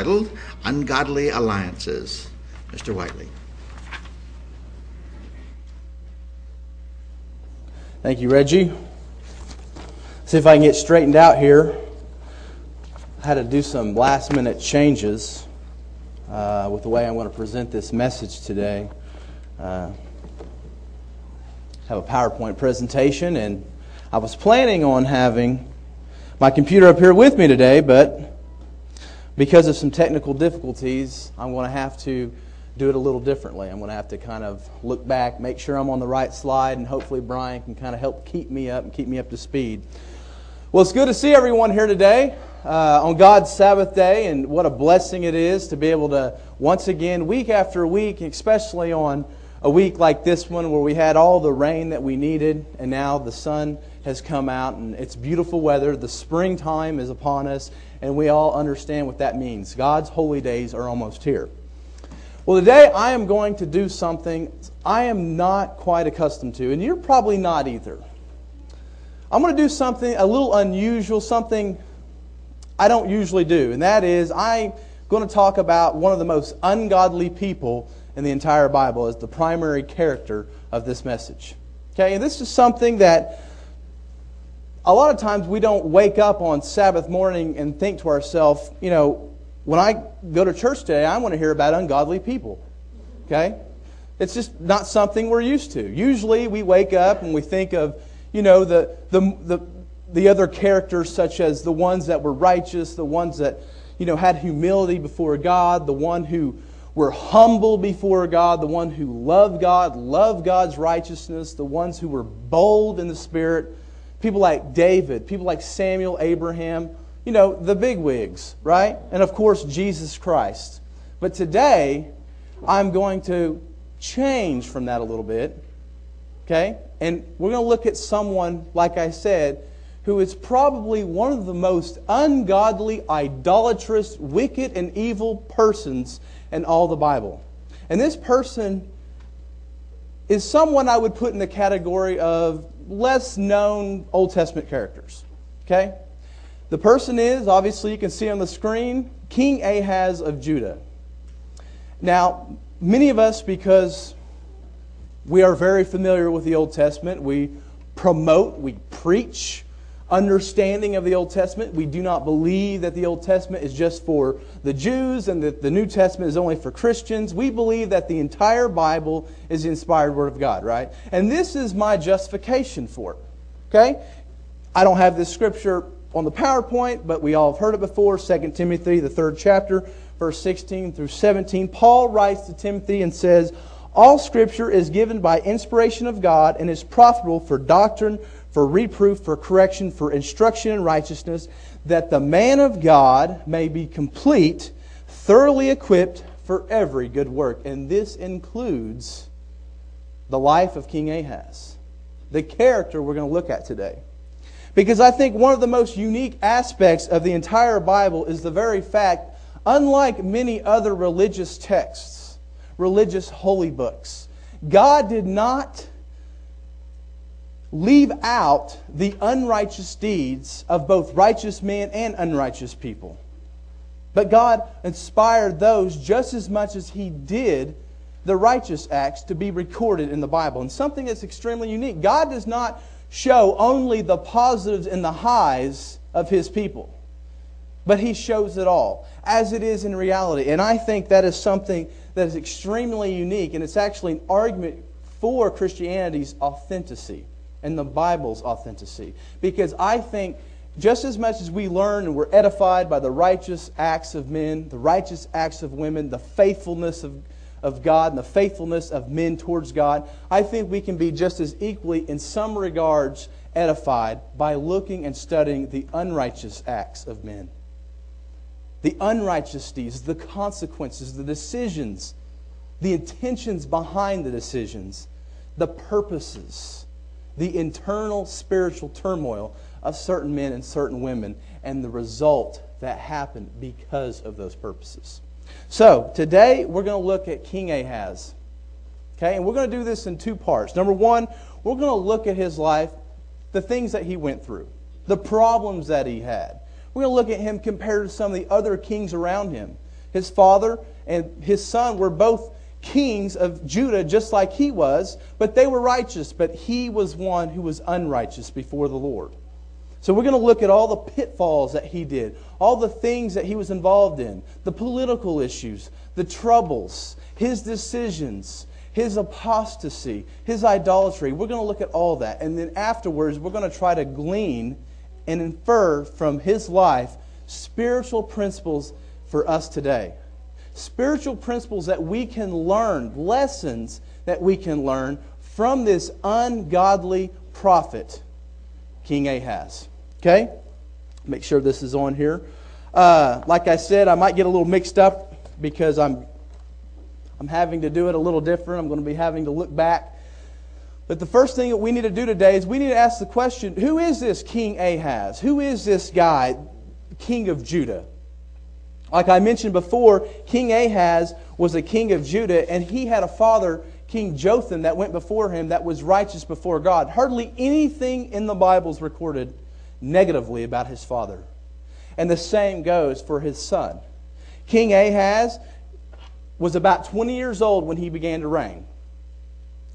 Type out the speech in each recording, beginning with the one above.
titled Ungodly Alliances. Mr. Whiteley. Thank you, Reggie. See if I can get straightened out here. I had to do some last minute changes uh, with the way I'm going to present this message today. Uh, have a PowerPoint presentation, and I was planning on having my computer up here with me today, but because of some technical difficulties, I'm going to have to do it a little differently. I'm going to have to kind of look back, make sure I'm on the right slide, and hopefully Brian can kind of help keep me up and keep me up to speed. Well, it's good to see everyone here today uh, on God's Sabbath day, and what a blessing it is to be able to once again, week after week, especially on a week like this one where we had all the rain that we needed, and now the sun has come out and it's beautiful weather. The springtime is upon us, and we all understand what that means. God's holy days are almost here. Well, today I am going to do something I am not quite accustomed to, and you're probably not either. I'm going to do something a little unusual, something I don't usually do, and that is I'm going to talk about one of the most ungodly people in the entire Bible as the primary character of this message. Okay, and this is something that a lot of times we don't wake up on Sabbath morning and think to ourselves, you know, when I go to church today, I want to hear about ungodly people. Okay? It's just not something we're used to. Usually we wake up and we think of, you know, the, the, the, the other characters, such as the ones that were righteous, the ones that, you know, had humility before God, the one who were humble before God, the one who loved God, loved God's righteousness, the ones who were bold in the Spirit, people like David, people like Samuel, Abraham, you know, the big wigs, right? And of course, Jesus Christ. But today, I'm going to change from that a little bit, okay? And we're going to look at someone, like I said, who is probably one of the most ungodly, idolatrous, wicked, and evil persons in all the Bible. And this person is someone I would put in the category of less known Old Testament characters. Okay? The person is, obviously, you can see on the screen, King Ahaz of Judah. Now, many of us, because we are very familiar with the Old Testament, we promote, we preach understanding of the Old Testament. We do not believe that the Old Testament is just for the Jews and that the New Testament is only for Christians. We believe that the entire Bible is the inspired Word of God, right? And this is my justification for it. Okay? I don't have this scripture on the PowerPoint, but we all have heard it before. 2 Timothy, the third chapter, verse 16 through 17. Paul writes to Timothy and says, All scripture is given by inspiration of God and is profitable for doctrine for reproof, for correction, for instruction in righteousness, that the man of God may be complete, thoroughly equipped for every good work. And this includes the life of King Ahaz, the character we're going to look at today. Because I think one of the most unique aspects of the entire Bible is the very fact, unlike many other religious texts, religious holy books, God did not leave out the unrighteous deeds of both righteous men and unrighteous people. But God inspired those just as much as He did the righteous acts to be recorded in the Bible. And something that's extremely unique God does not show only the positives and the highs of His people, but He shows it all, as it is in reality. And I think that is something that is extremely unique, and it's actually an argument for Christianity's authenticity and the Bible's authenticity. Because I think just as much as we learn and we're edified by the righteous acts of men, the righteous acts of women, the faithfulness of, of God and the faithfulness of men towards God, I think we can be just as equally, in some regards, edified by looking and studying the unrighteous acts of men. The unrighteous deeds, the consequences, the decisions, the intentions behind the decisions, the purposes the internal spiritual turmoil of certain men and certain women and the result that happened because of those purposes. So, today we're going to look at King Ahaz. Okay, and we're going to do this in two parts. Number one, we're going to look at his life, the things that he went through, the problems that he had. We're going to look at him compared to some of the other kings around him. His father and his son were both kings of Judah just like he was, but they were righteous, but he was one who was unrighteous before the Lord. So we're going to look at all the pitfalls that he did, all the things that he was involved in, the political issues, the troubles, his decisions, his apostasy, his idolatry. We're going to look at all that. And then afterwards, we're going to try to glean and infer from his life spiritual principles for us today. Spiritual principles that we can learn, lessons that we can learn from this ungodly prophet, King Ahaz. Okay? Make sure this is on here. Uh, like I said, I might get a little mixed up because I'm I'm having to do it a little different. I'm going to be having to look back. But the first thing that we need to do today is we need to ask the question who is this King Ahaz? Who is this guy, king of Judah? Like I mentioned before, King Ahaz was a king of Judah, and he had a father, King Jotham, that went before him that was righteous before God. Hardly anything in the Bible is recorded negatively about his father. And the same goes for his son. King Ahaz was about 20 years old when he began to reign.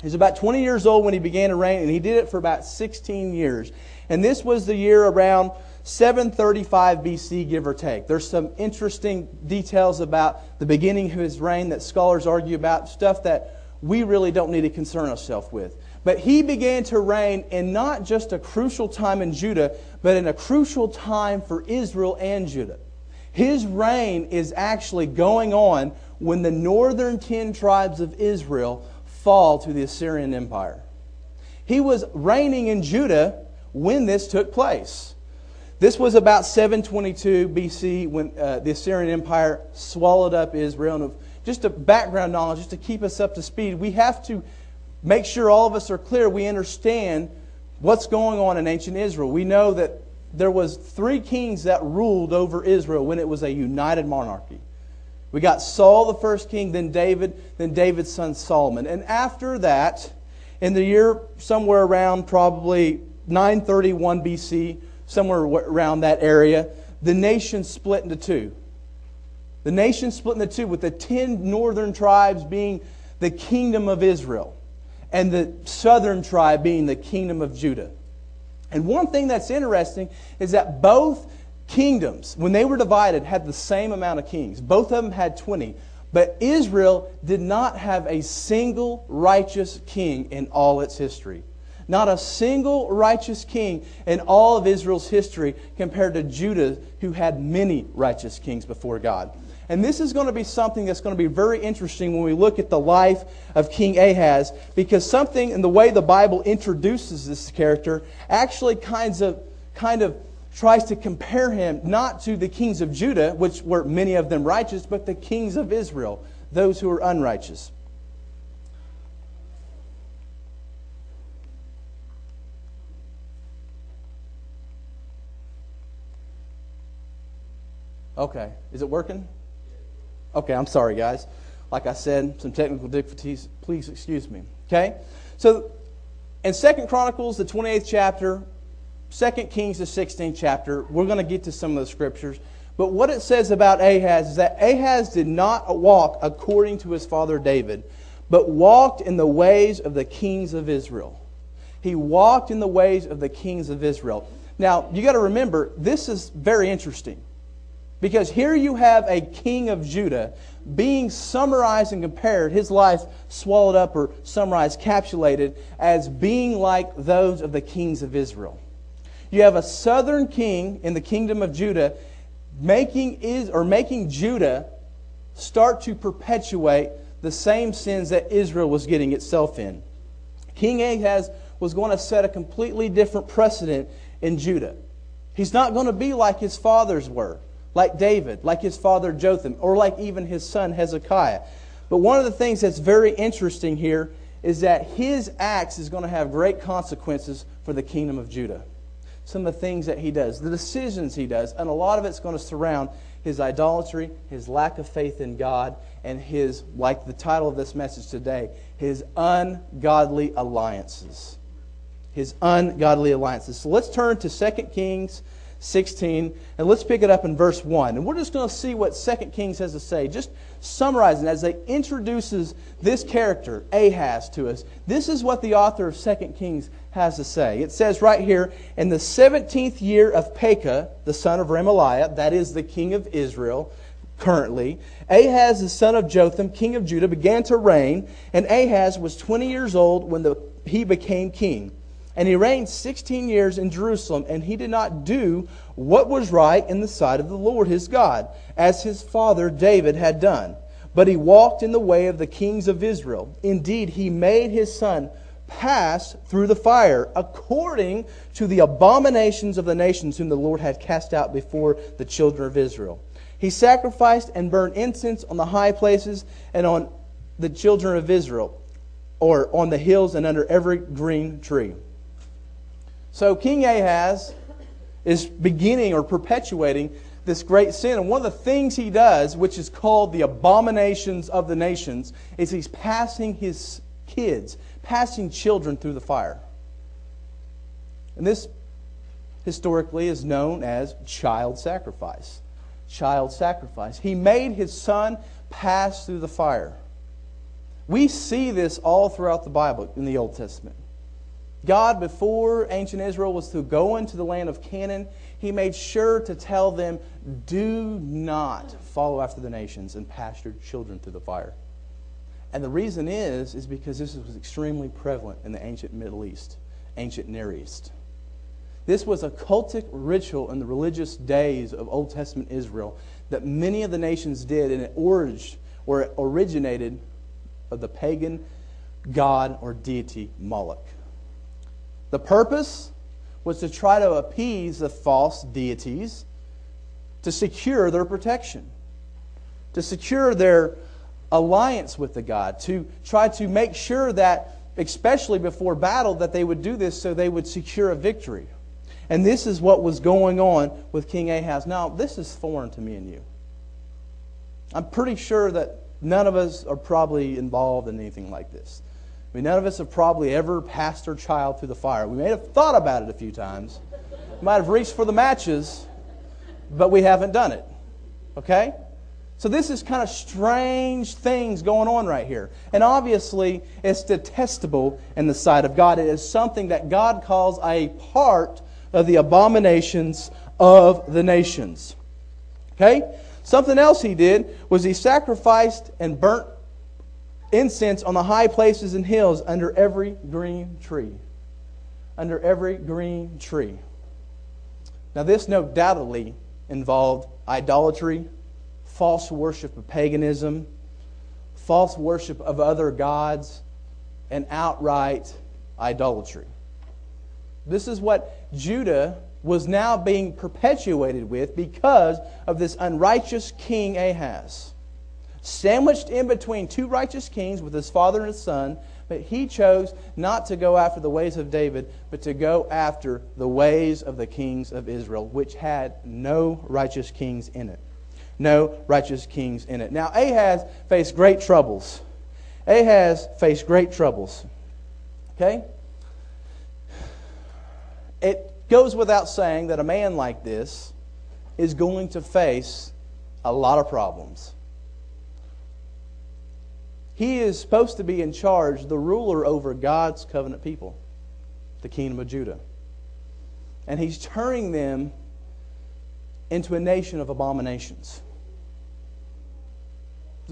He was about 20 years old when he began to reign, and he did it for about 16 years. And this was the year around 735 BC, give or take. There's some interesting details about the beginning of his reign that scholars argue about, stuff that we really don't need to concern ourselves with. But he began to reign in not just a crucial time in Judah, but in a crucial time for Israel and Judah. His reign is actually going on when the northern ten tribes of Israel fall to the Assyrian Empire. He was reigning in Judah when this took place. This was about 722 BC when uh, the Assyrian Empire swallowed up Israel. And just a background knowledge, just to keep us up to speed, we have to make sure all of us are clear. We understand what's going on in ancient Israel. We know that there was three kings that ruled over Israel when it was a united monarchy. We got Saul, the first king, then David, then David's son Solomon. And after that, in the year somewhere around probably 931 BC, somewhere around that area, the nation split into two. The nation split into two, with the ten northern tribes being the kingdom of Israel, and the southern tribe being the kingdom of Judah. And one thing that's interesting is that both kingdoms, when they were divided, had the same amount of kings. Both of them had 20. But Israel did not have a single righteous king in all its history. Not a single righteous king in all of Israel's history compared to Judah, who had many righteous kings before God. And this is going to be something that's going to be very interesting when we look at the life of King Ahaz, because something in the way the Bible introduces this character actually kinds of, kind of tries to compare him not to the kings of Judah, which were many of them righteous, but the kings of Israel, those who were unrighteous. Okay, is it working? Okay, I'm sorry, guys. Like I said, some technical difficulties. Please excuse me. Okay? So, in Second Chronicles, the 28th chapter, Second Kings, the 16th chapter, we're going to get to some of the scriptures. But what it says about Ahaz is that Ahaz did not walk according to his father David, but walked in the ways of the kings of Israel. He walked in the ways of the kings of Israel. Now, you got to remember, this is very interesting. Because here you have a king of Judah being summarized and compared, his life swallowed up or summarized, capsulated, as being like those of the kings of Israel. You have a southern king in the kingdom of Judah making is or making Judah start to perpetuate the same sins that Israel was getting itself in. King Ahaz was going to set a completely different precedent in Judah. He's not going to be like his fathers were like David, like his father Jotham, or like even his son Hezekiah. But one of the things that's very interesting here is that his acts is going to have great consequences for the kingdom of Judah. Some of the things that he does, the decisions he does, and a lot of it's going to surround his idolatry, his lack of faith in God, and his, like the title of this message today, his ungodly alliances. His ungodly alliances. So let's turn to 2 Kings 16. And let's pick it up in verse 1. And we're just going to see what 2 Kings has to say. Just summarizing as they introduces this character, Ahaz, to us. This is what the author of 2 Kings has to say. It says right here, in the 17th year of Pekah, the son of Remaliah, that is the king of Israel, currently, Ahaz, the son of Jotham, king of Judah, began to reign, and Ahaz was 20 years old when the, he became king. And he reigned 16 years in Jerusalem, and he did not do what was right in the sight of the Lord his God, as his father David had done. But he walked in the way of the kings of Israel. Indeed, he made his son pass through the fire, according to the abominations of the nations whom the Lord had cast out before the children of Israel. He sacrificed and burned incense on the high places and on the children of Israel, or on the hills and under every green tree. So King Ahaz is beginning or perpetuating this great sin. And one of the things he does, which is called the abominations of the nations, is he's passing his kids, passing children through the fire. And this historically is known as child sacrifice. Child sacrifice. He made his son pass through the fire. We see this all throughout the Bible in the Old Testament. God, before ancient Israel was to go into the land of Canaan, he made sure to tell them, do not follow after the nations and pass your children through the fire. And the reason is, is because this was extremely prevalent in the ancient Middle East, ancient Near East. This was a cultic ritual in the religious days of Old Testament Israel that many of the nations did, and it, orig- or it originated of the pagan god or deity Moloch. The purpose was to try to appease the false deities to secure their protection, to secure their alliance with the God, to try to make sure that, especially before battle, that they would do this so they would secure a victory. And this is what was going on with King Ahaz. Now, this is foreign to me and you. I'm pretty sure that none of us are probably involved in anything like this. Mean, none of us have probably ever passed our child through the fire. We may have thought about it a few times, might have reached for the matches, but we haven't done it. Okay? So this is kind of strange things going on right here. And obviously, it's detestable in the sight of God. It is something that God calls a part of the abominations of the nations. Okay? Something else he did was he sacrificed and burnt incense on the high places and hills under every green tree. Under every green tree. Now, this no doubtedly involved idolatry, false worship of paganism, false worship of other gods, and outright idolatry. This is what Judah was now being perpetuated with because of this unrighteous king Ahaz sandwiched in between two righteous kings with his father and his son, but he chose not to go after the ways of David, but to go after the ways of the kings of Israel, which had no righteous kings in it. No righteous kings in it. Now, Ahaz faced great troubles. Ahaz faced great troubles. Okay? It goes without saying that a man like this is going to face a lot of problems. He is supposed to be in charge, the ruler over God's covenant people, the kingdom of Judah. And he's turning them into a nation of abominations.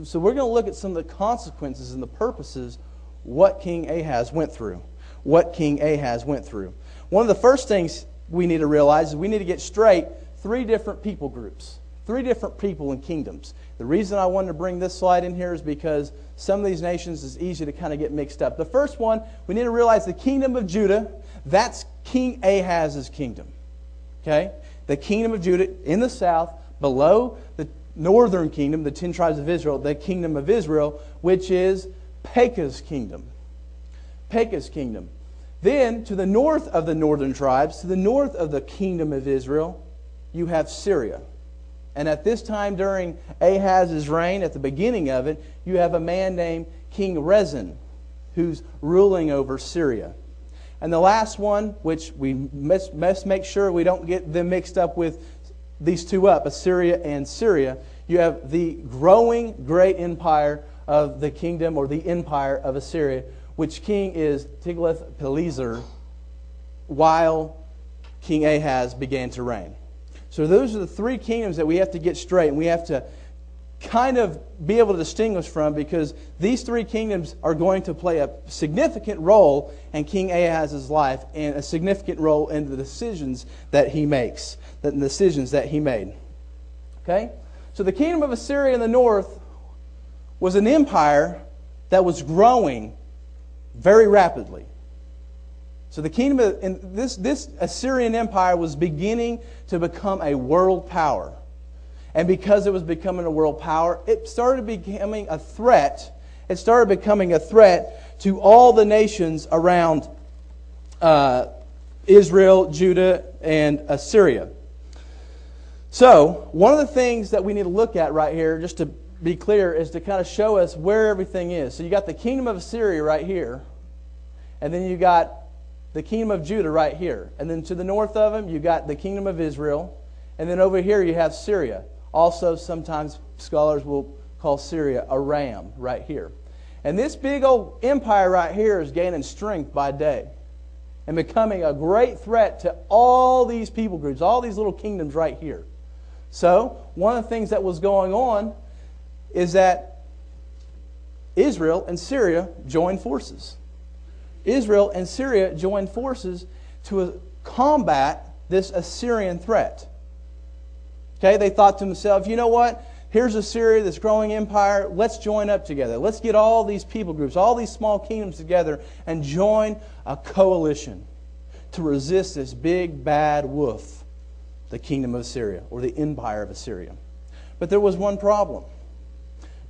So we're going to look at some of the consequences and the purposes what King Ahaz went through. What King Ahaz went through. One of the first things we need to realize is we need to get straight three different people groups. Three different people and kingdoms. The reason I wanted to bring this slide in here is because some of these nations is easy to kind of get mixed up. The first one, we need to realize the kingdom of Judah, that's King Ahaz's kingdom. Okay? The kingdom of Judah in the south, below the northern kingdom, the ten tribes of Israel, the kingdom of Israel, which is Pekah's kingdom. Pekah's kingdom. Then, to the north of the northern tribes, to the north of the kingdom of Israel, you have Syria. And at this time during Ahaz's reign, at the beginning of it, you have a man named King Rezin who's ruling over Syria. And the last one, which we must, must make sure we don't get them mixed up with these two up, Assyria and Syria, you have the growing great empire of the kingdom or the empire of Assyria, which king is Tiglath-Pileser, while King Ahaz began to reign. So those are the three kingdoms that we have to get straight, and we have to kind of be able to distinguish from because these three kingdoms are going to play a significant role in King Ahaz's life and a significant role in the decisions that he makes, the decisions that he made. Okay? So the kingdom of Assyria in the north was an empire that was growing very rapidly. So the kingdom of this, this Assyrian empire was beginning to become a world power. And because it was becoming a world power, it started becoming a threat. It started becoming a threat to all the nations around uh, Israel, Judah, and Assyria. So, one of the things that we need to look at right here, just to be clear, is to kind of show us where everything is. So, you got the kingdom of Assyria right here, and then you got the kingdom of Judah right here. And then to the north of them, you've got the kingdom of Israel. And then over here, you have Syria. Also, sometimes scholars will call Syria Aram right here. And this big old empire right here is gaining strength by day and becoming a great threat to all these people groups, all these little kingdoms right here. So, one of the things that was going on is that Israel and Syria joined forces. Israel and Syria joined forces to combat this Assyrian threat. Okay, they thought to themselves, you know what? Here's Assyria, this growing empire. Let's join up together. Let's get all these people groups, all these small kingdoms together, and join a coalition to resist this big bad wolf, the kingdom of Assyria, or the empire of Assyria. But there was one problem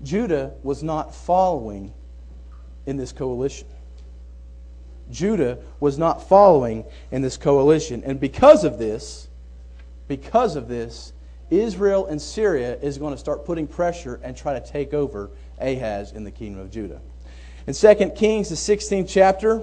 Judah was not following in this coalition. Judah was not following in this coalition. And because of this, because of this, Israel and Syria is going to start putting pressure and try to take over Ahaz in the kingdom of Judah. In 2 Kings, the 16th chapter,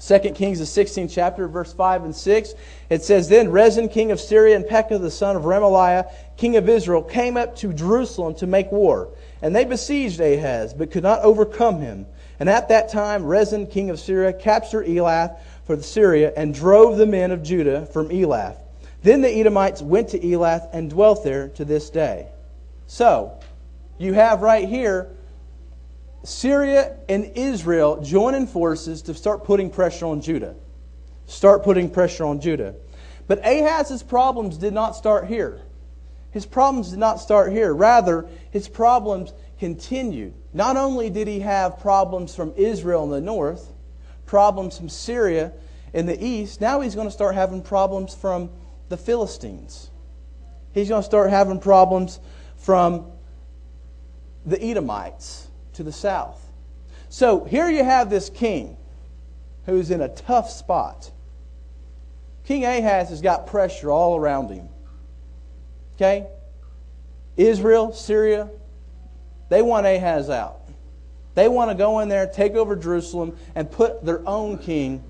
2 Kings, the 16th chapter, verse 5 and 6, it says, Then Rezin, king of Syria, and Pekah, the son of Remaliah, king of Israel, came up to Jerusalem to make war. And they besieged Ahaz, but could not overcome him. And at that time, Rezin, king of Syria, captured Elath for Syria and drove the men of Judah from Elath. Then the Edomites went to Elath and dwelt there to this day. So, you have right here Syria and Israel joining forces to start putting pressure on Judah. Start putting pressure on Judah. But Ahaz's problems did not start here. His problems did not start here. Rather, his problems continued. Not only did he have problems from Israel in the north, problems from Syria in the east, now he's going to start having problems from the Philistines. He's going to start having problems from the Edomites to the south. So here you have this king who's in a tough spot. King Ahaz has got pressure all around him. Okay? Israel, Syria, they want Ahaz out. They want to go in there, take over Jerusalem, and put their own king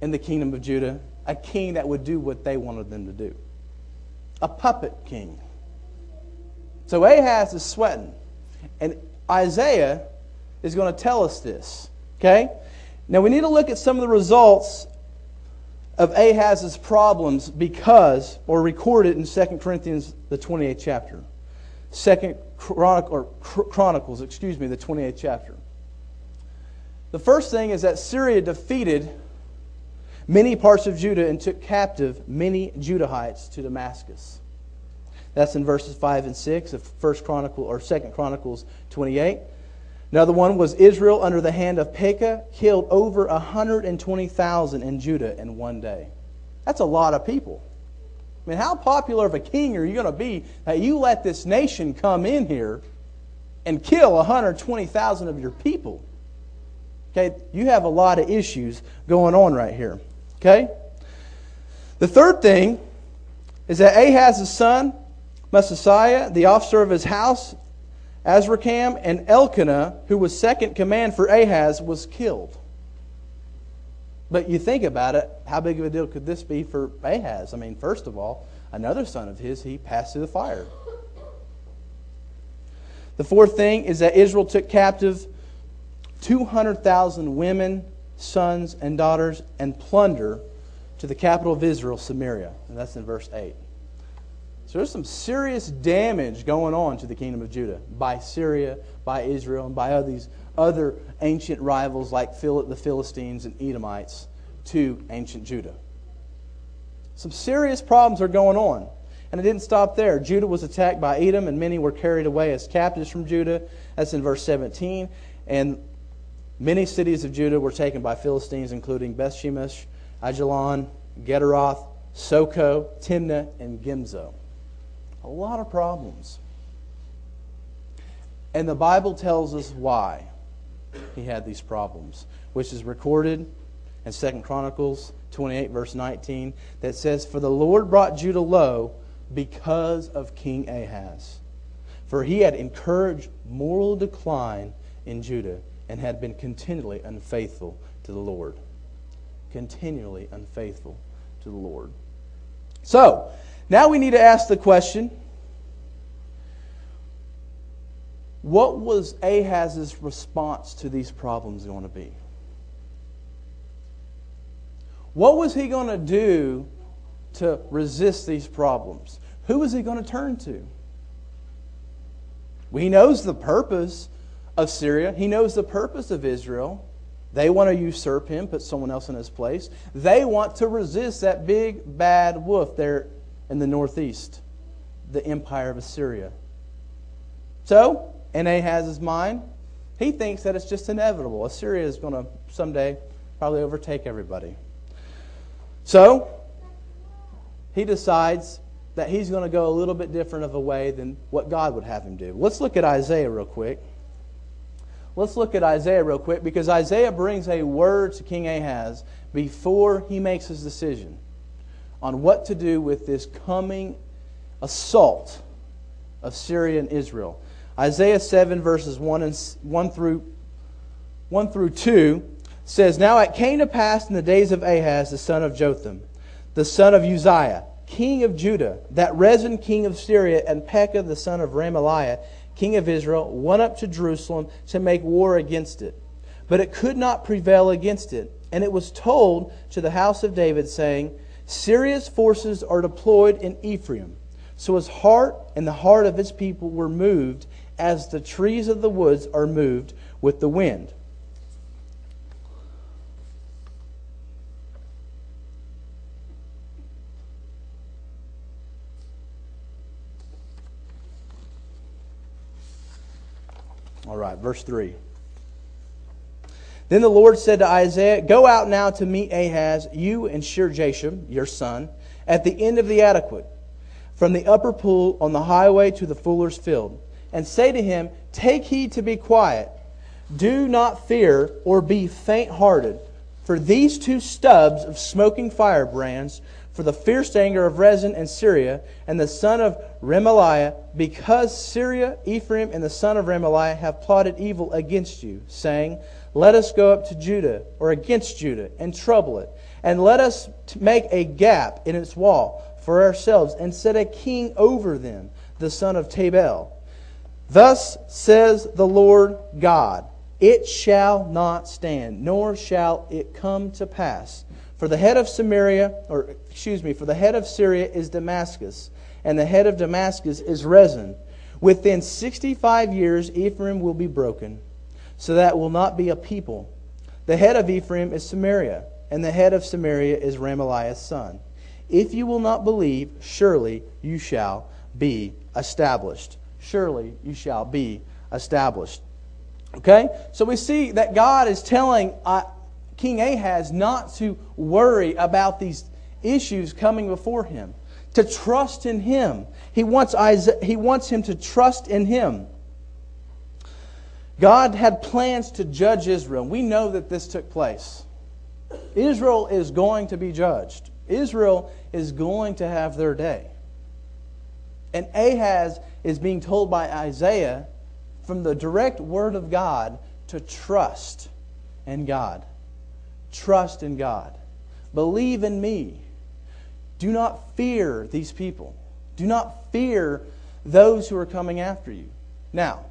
in the kingdom of Judah, a king that would do what they wanted them to do, a puppet king. So Ahaz is sweating. And Isaiah is going to tell us this. Okay? Now we need to look at some of the results of Ahaz's problems because, or recorded in 2 Corinthians, the 28th chapter. 2 Chronic, or Chronicles, excuse me, the 28th chapter. The first thing is that Syria defeated many parts of Judah and took captive many Judahites to Damascus. That's in verses 5 and 6 of First Chronicle or Second Chronicles 28. Another one was Israel under the hand of Pekah killed over 120,000 in Judah in one day. That's a lot of people. I mean, how popular of a king are you going to be that you let this nation come in here and kill 120,000 of your people? Okay, you have a lot of issues going on right here. Okay? The third thing is that Ahaz's son, Maaseiah, the officer of his house, Azrikam, and Elkanah, who was second command for Ahaz, was killed. But you think about it, how big of a deal could this be for Ahaz? I mean, first of all, another son of his, he passed through the fire. The fourth thing is that Israel took captive 200,000 women, sons, and daughters and plunder to the capital of Israel, Samaria. And that's in verse 8. So there's some serious damage going on to the kingdom of Judah by Syria, by Israel, and by these other ancient rivals like the Philistines and Edomites to ancient Judah. Some serious problems are going on. And it didn't stop there. Judah was attacked by Edom, and many were carried away as captives from Judah. That's in verse 17. And many cities of Judah were taken by Philistines, including Bethshemesh, Ajalon, Gederoth, Soko, Timnah, and Gimzo. A lot of problems. And the Bible tells us why he had these problems, which is recorded in 2 Chronicles 28, verse 19, that says, For the Lord brought Judah low because of King Ahaz. For he had encouraged moral decline in Judah and had been continually unfaithful to the Lord. Continually unfaithful to the Lord. So, now we need to ask the question what was Ahaz's response to these problems going to be? What was he going to do to resist these problems? Who was he going to turn to? Well, he knows the purpose of Syria, he knows the purpose of Israel. They want to usurp him, put someone else in his place. They want to resist that big bad wolf there in the northeast, the empire of Assyria. So, in Ahaz's mind, he thinks that it's just inevitable. Assyria is going to someday probably overtake everybody. So, he decides that he's going to go a little bit different of a way than what God would have him do. Let's look at Isaiah real quick. Let's look at Isaiah real quick because Isaiah brings a word to King Ahaz before he makes his decision on what to do with this coming assault of Syria and Israel. Isaiah 7 verses 1 and 1 through 1 through 2 says, Now it came to pass in the days of Ahaz, the son of Jotham, the son of Uzziah, king of Judah, that Rezin, king of Syria, and Pekah, the son of Remaliah, king of Israel, went up to Jerusalem to make war against it. But it could not prevail against it. And it was told to the house of David, saying, Syria's forces are deployed in Ephraim. So his heart and the heart of his people were moved, as the trees of the woods are moved with the wind. All right, verse 3. Then the Lord said to Isaiah, Go out now to meet Ahaz, you and Shear-Jashub, your son, at the end of the aqueduct, from the upper pool on the highway to the fuller's field, and say to him, Take heed to be quiet. Do not fear or be faint hearted, for these two stubs of smoking firebrands for the fierce anger of Rezin and Syria, and the son of Remaliah, because Syria, Ephraim, and the son of Remaliah have plotted evil against you, saying, Let us go up to Judah, or against Judah, and trouble it, and let us make a gap in its wall for ourselves, and set a king over them, the son of Tabel. Thus says the Lord God, It shall not stand, nor shall it come to pass for the head of Samaria, or excuse me, for the head of Syria is Damascus, and the head of Damascus is Rezin. Within 65 years, Ephraim will be broken, so that will not be a people. The head of Ephraim is Samaria, and the head of Samaria is Remaliah's son. If you will not believe, surely you shall be established. Surely you shall be established. Okay? So we see that God is telling uh, King Ahaz not to worry about these issues coming before him, to trust in him. He wants, Isaiah, he wants him to trust in him. God had plans to judge Israel. We know that this took place. Israel is going to be judged. Israel is going to have their day. And Ahaz is being told by Isaiah from the direct word of God to trust in God trust in God. Believe in me. Do not fear these people. Do not fear those who are coming after you. Now,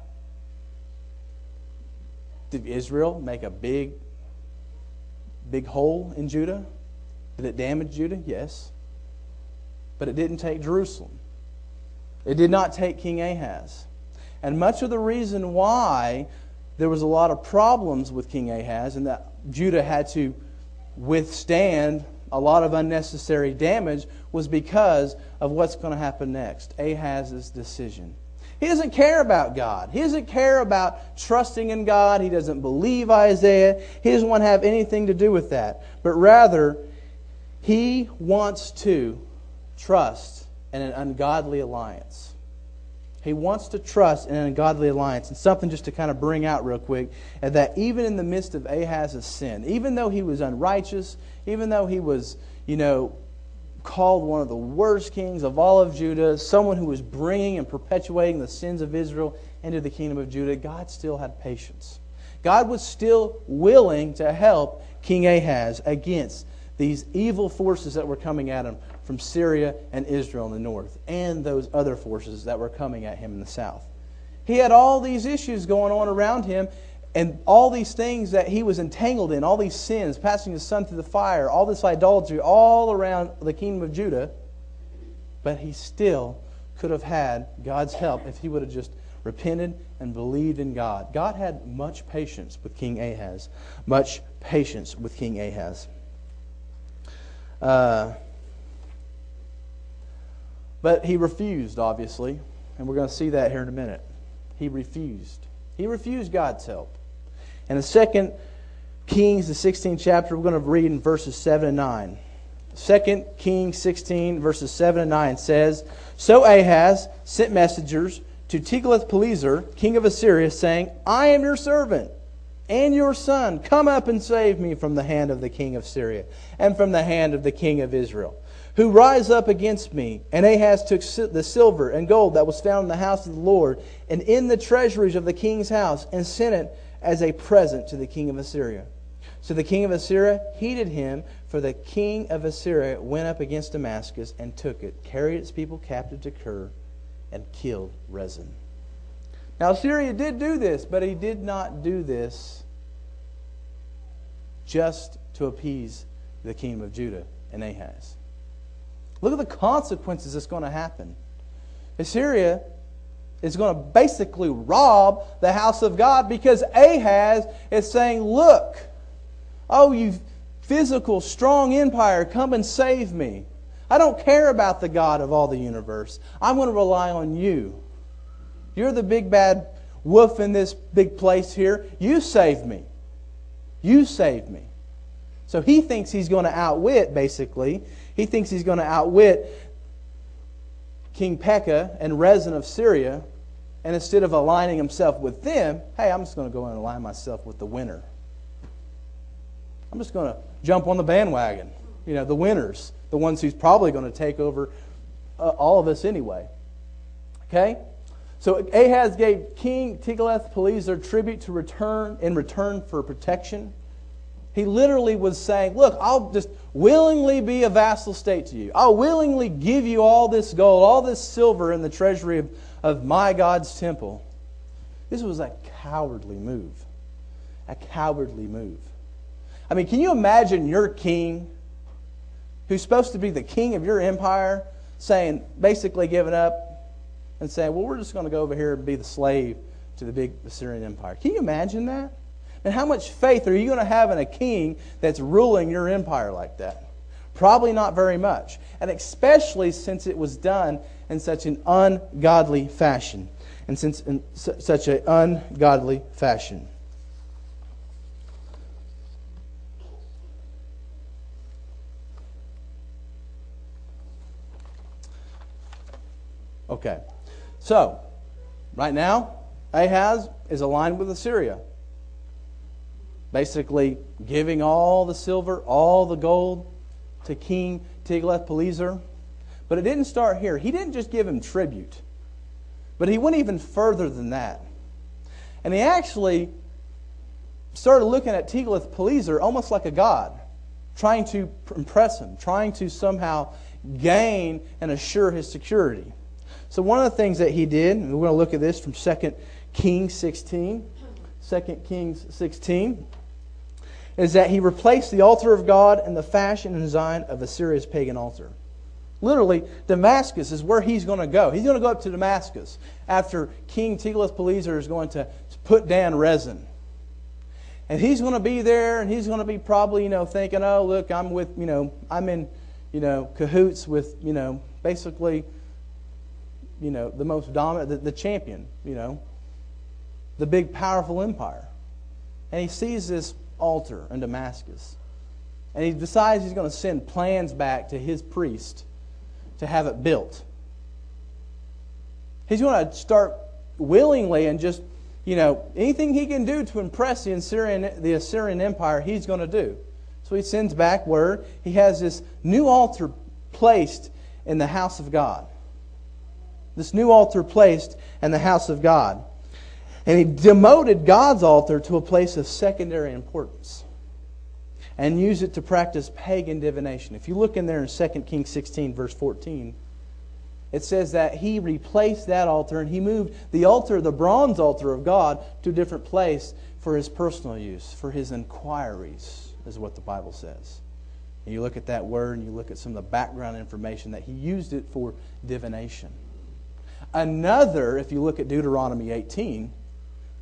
did Israel make a big, big hole in Judah? Did it damage Judah? Yes. But it didn't take Jerusalem. It did not take King Ahaz. And much of the reason why there was a lot of problems with King Ahaz and that Judah had to withstand a lot of unnecessary damage was because of what's going to happen next Ahaz's decision. He doesn't care about God. He doesn't care about trusting in God. He doesn't believe Isaiah. He doesn't want to have anything to do with that. But rather, he wants to trust in an ungodly alliance. He wants to trust in an ungodly alliance. And something just to kind of bring out real quick uh, that even in the midst of Ahaz's sin, even though he was unrighteous, even though he was, you know, called one of the worst kings of all of Judah, someone who was bringing and perpetuating the sins of Israel into the kingdom of Judah, God still had patience. God was still willing to help King Ahaz against these evil forces that were coming at him from Syria and Israel in the north, and those other forces that were coming at him in the south. He had all these issues going on around him, and all these things that he was entangled in, all these sins, passing his son through the fire, all this idolatry, all around the kingdom of Judah. But he still could have had God's help if he would have just repented and believed in God. God had much patience with King Ahaz. Much patience with King Ahaz. Uh, but he refused, obviously, and we're going to see that here in a minute. He refused. He refused God's help. And the second Kings, the 16th chapter, we're going to read in verses 7 and 9. 2 Kings 16, verses 7 and 9 says, So Ahaz sent messengers to Tiglath-Pileser, king of Assyria, saying, I am your servant and your son. Come up and save me from the hand of the king of Syria and from the hand of the king of Israel, who rise up against me. And Ahaz took the silver and gold that was found in the house of the Lord and in the treasuries of the king's house and sent it as a present to the king of Assyria. So the king of Assyria heeded him, for the king of Assyria went up against Damascus and took it, carried its people captive to Kir, and killed Rezin. Now, Assyria did do this, but he did not do this just to appease the kingdom of Judah and Ahaz. Look at the consequences that's going to happen. Assyria is going to basically rob the house of God because Ahaz is saying, Look, oh, you physical, strong empire, come and save me. I don't care about the God of all the universe. I'm going to rely on you. You're the big bad wolf in this big place here. You save me. You save me. So he thinks he's going to outwit, basically, he thinks he's going to outwit King Pekah and Rezin of Syria and instead of aligning himself with them, hey, I'm just going to go and align myself with the winner. I'm just going to jump on the bandwagon. You know, the winners, the ones who's probably going to take over uh, all of us anyway. Okay? So Ahaz gave King Tiglath-Pileser tribute to return in return for protection. He literally was saying, Look, I'll just willingly be a vassal state to you. I'll willingly give you all this gold, all this silver in the treasury of, of my God's temple. This was a cowardly move. A cowardly move. I mean, can you imagine your king, who's supposed to be the king of your empire, saying, basically giving up and saying, Well, we're just going to go over here and be the slave to the big Assyrian empire? Can you imagine that? And how much faith are you going to have in a king that's ruling your empire like that? Probably not very much. And especially since it was done in such an ungodly fashion. And since in such an ungodly fashion. Okay. So, right now, Ahaz is aligned with Assyria basically giving all the silver, all the gold to King Tiglath-Pileser. But it didn't start here. He didn't just give him tribute, but he went even further than that. And he actually started looking at Tiglath-Pileser almost like a god, trying to impress him, trying to somehow gain and assure his security. So one of the things that he did, and we're going to look at this from 2 Kings 16, 2 Kings 16, is that he replaced the altar of God in the fashion and design of Assyria's pagan altar. Literally, Damascus is where he's going to go. He's going to go up to Damascus after King Tiglath-Pileser is going to put down Rezin. And he's going to be there, and he's going to be probably, you know, thinking, oh, look, I'm with, you know, I'm in, you know, cahoots with, you know, basically, you know, the most dominant, the, the champion, you know, the big, powerful empire. And he sees this altar in Damascus. And he decides he's going to send plans back to his priest to have it built. He's going to start willingly and just, you know, anything he can do to impress the Assyrian, the Assyrian Empire, he's going to do. So he sends back word. He has this new altar placed in the house of God. This new altar placed in the house of God. And he demoted God's altar to a place of secondary importance and used it to practice pagan divination. If you look in there in 2 Kings 16, verse 14, it says that he replaced that altar and he moved the altar, the bronze altar of God, to a different place for his personal use, for his inquiries, is what the Bible says. And you look at that word and you look at some of the background information that he used it for divination. Another, if you look at Deuteronomy 18,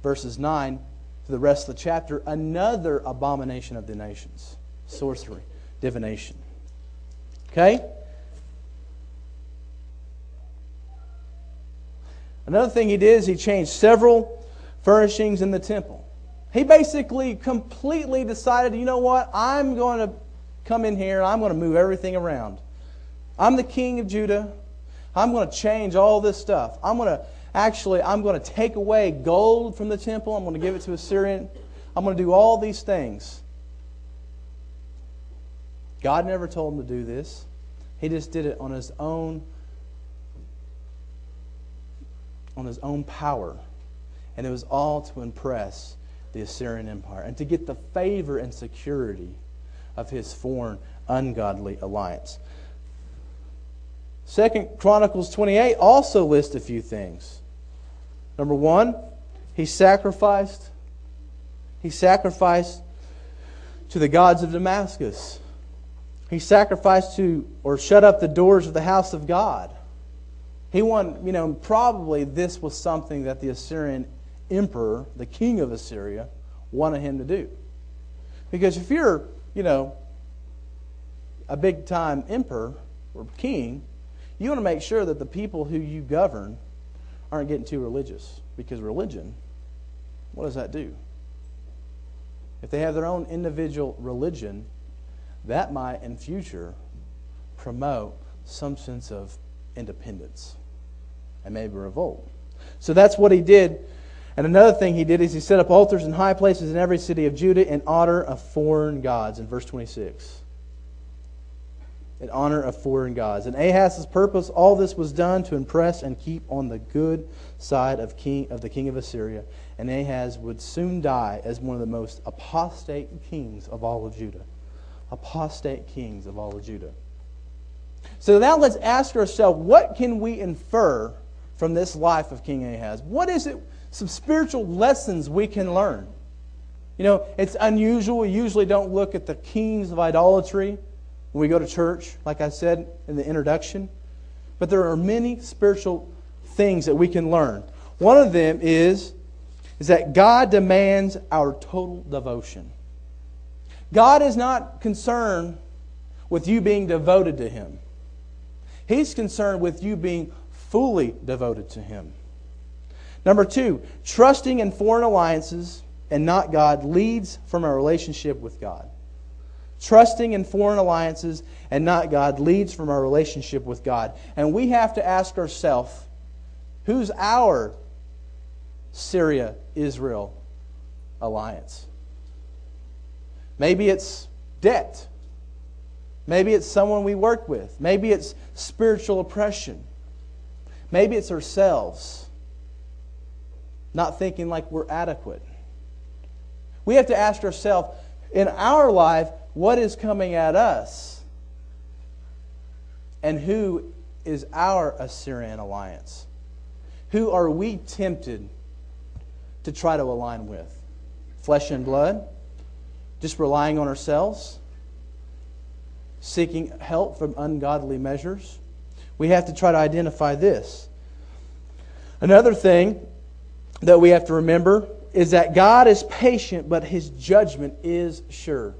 verses 9 to the rest of the chapter, another abomination of the nations sorcery, divination. Okay? Another thing he did is he changed several furnishings in the temple. He basically completely decided, you know what? I'm going to come in here and I'm going to move everything around. I'm the king of Judah. I'm going to change all this stuff. I'm going to actually, I'm going to take away gold from the temple. I'm going to give it to Assyrian. I'm going to do all these things. God never told him to do this. He just did it on his own on his own power. And it was all to impress the Assyrian Empire and to get the favor and security of his foreign ungodly alliance. Second Chronicles 28 also lists a few things. Number one, he sacrificed. He sacrificed to the gods of Damascus. He sacrificed to or shut up the doors of the house of God. He wanted, you know, probably this was something that the Assyrian emperor, the king of Assyria, wanted him to do. Because if you're, you know, a big time emperor or king, you want to make sure that the people who you govern aren't getting too religious. Because religion, what does that do? If they have their own individual religion, that might in future promote some sense of independence and maybe revolt. So that's what he did. And another thing he did is he set up altars in high places in every city of Judah in honor of foreign gods in verse 26 in honor of foreign gods. And Ahaz's purpose, all this was done to impress and keep on the good side of, king, of the king of Assyria. And Ahaz would soon die as one of the most apostate kings of all of Judah. Apostate kings of all of Judah. So now let's ask ourselves what can we infer from this life of King Ahaz? What is it, some spiritual lessons we can learn? You know, it's unusual. We usually don't look at the kings of idolatry when we go to church, like I said in the introduction. But there are many spiritual things that we can learn. One of them is, is that God demands our total devotion. God is not concerned with you being devoted to Him, He's concerned with you being fully devoted to Him. Number two, trusting in foreign alliances and not God leads from a relationship with God. Trusting in foreign alliances and not God leads from our relationship with God. And we have to ask ourselves who's our Syria Israel alliance? Maybe it's debt. Maybe it's someone we work with. Maybe it's spiritual oppression. Maybe it's ourselves not thinking like we're adequate. We have to ask ourselves in our life, what is coming at us? And who is our Assyrian alliance? Who are we tempted to try to align with? Flesh and blood? Just relying on ourselves? Seeking help from ungodly measures? We have to try to identify this. Another thing that we have to remember is that God is patient, but his judgment is sure.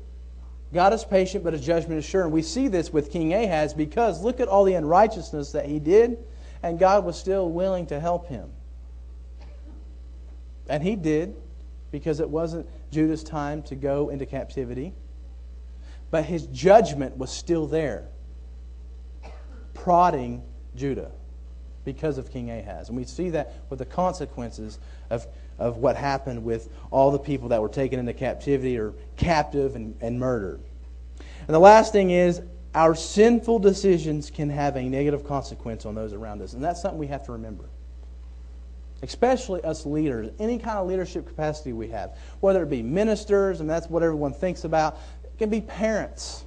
God is patient, but his judgment is sure. And we see this with King Ahaz because look at all the unrighteousness that he did, and God was still willing to help him. And he did because it wasn't Judah's time to go into captivity. But his judgment was still there, prodding Judah because of King Ahaz. And we see that with the consequences of, of what happened with all the people that were taken into captivity or captive and, and murdered. And the last thing is, our sinful decisions can have a negative consequence on those around us. And that's something we have to remember. Especially us leaders, any kind of leadership capacity we have, whether it be ministers, and that's what everyone thinks about, it can be parents.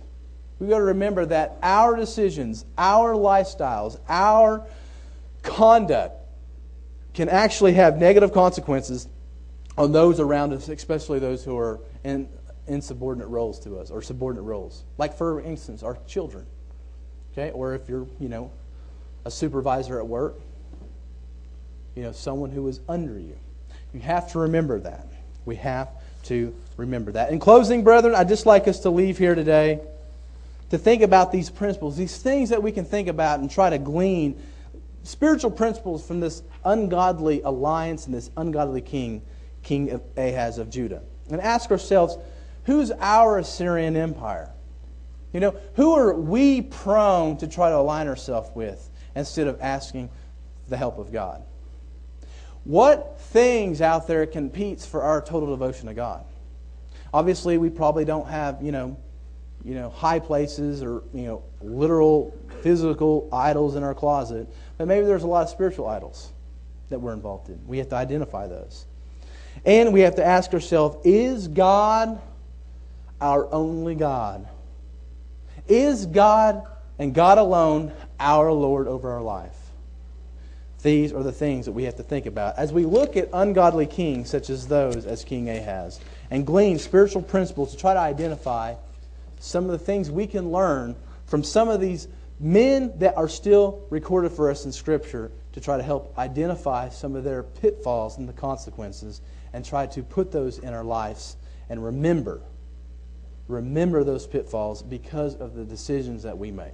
We've got to remember that our decisions, our lifestyles, our conduct can actually have negative consequences on those around us, especially those who are in insubordinate roles to us or subordinate roles. Like, for instance, our children. Okay? Or if you're, you know, a supervisor at work, you know, someone who is under you. You have to remember that. We have to remember that. In closing, brethren, I'd just like us to leave here today to think about these principles, these things that we can think about and try to glean spiritual principles from this ungodly alliance and this ungodly king, King of Ahaz of Judah. And ask ourselves, who's our Assyrian empire? You know, who are we prone to try to align ourselves with instead of asking the help of God? What things out there competes for our total devotion to God? Obviously, we probably don't have, you know, you know, high places or, you know, literal physical idols in our closet, but maybe there's a lot of spiritual idols that we're involved in. We have to identify those. And we have to ask ourselves is God our only God? Is God and God alone our Lord over our life? These are the things that we have to think about as we look at ungodly kings such as those as King Ahaz and glean spiritual principles to try to identify some of the things we can learn from some of these men that are still recorded for us in Scripture to try to help identify some of their pitfalls and the consequences and try to put those in our lives and remember, remember those pitfalls because of the decisions that we make.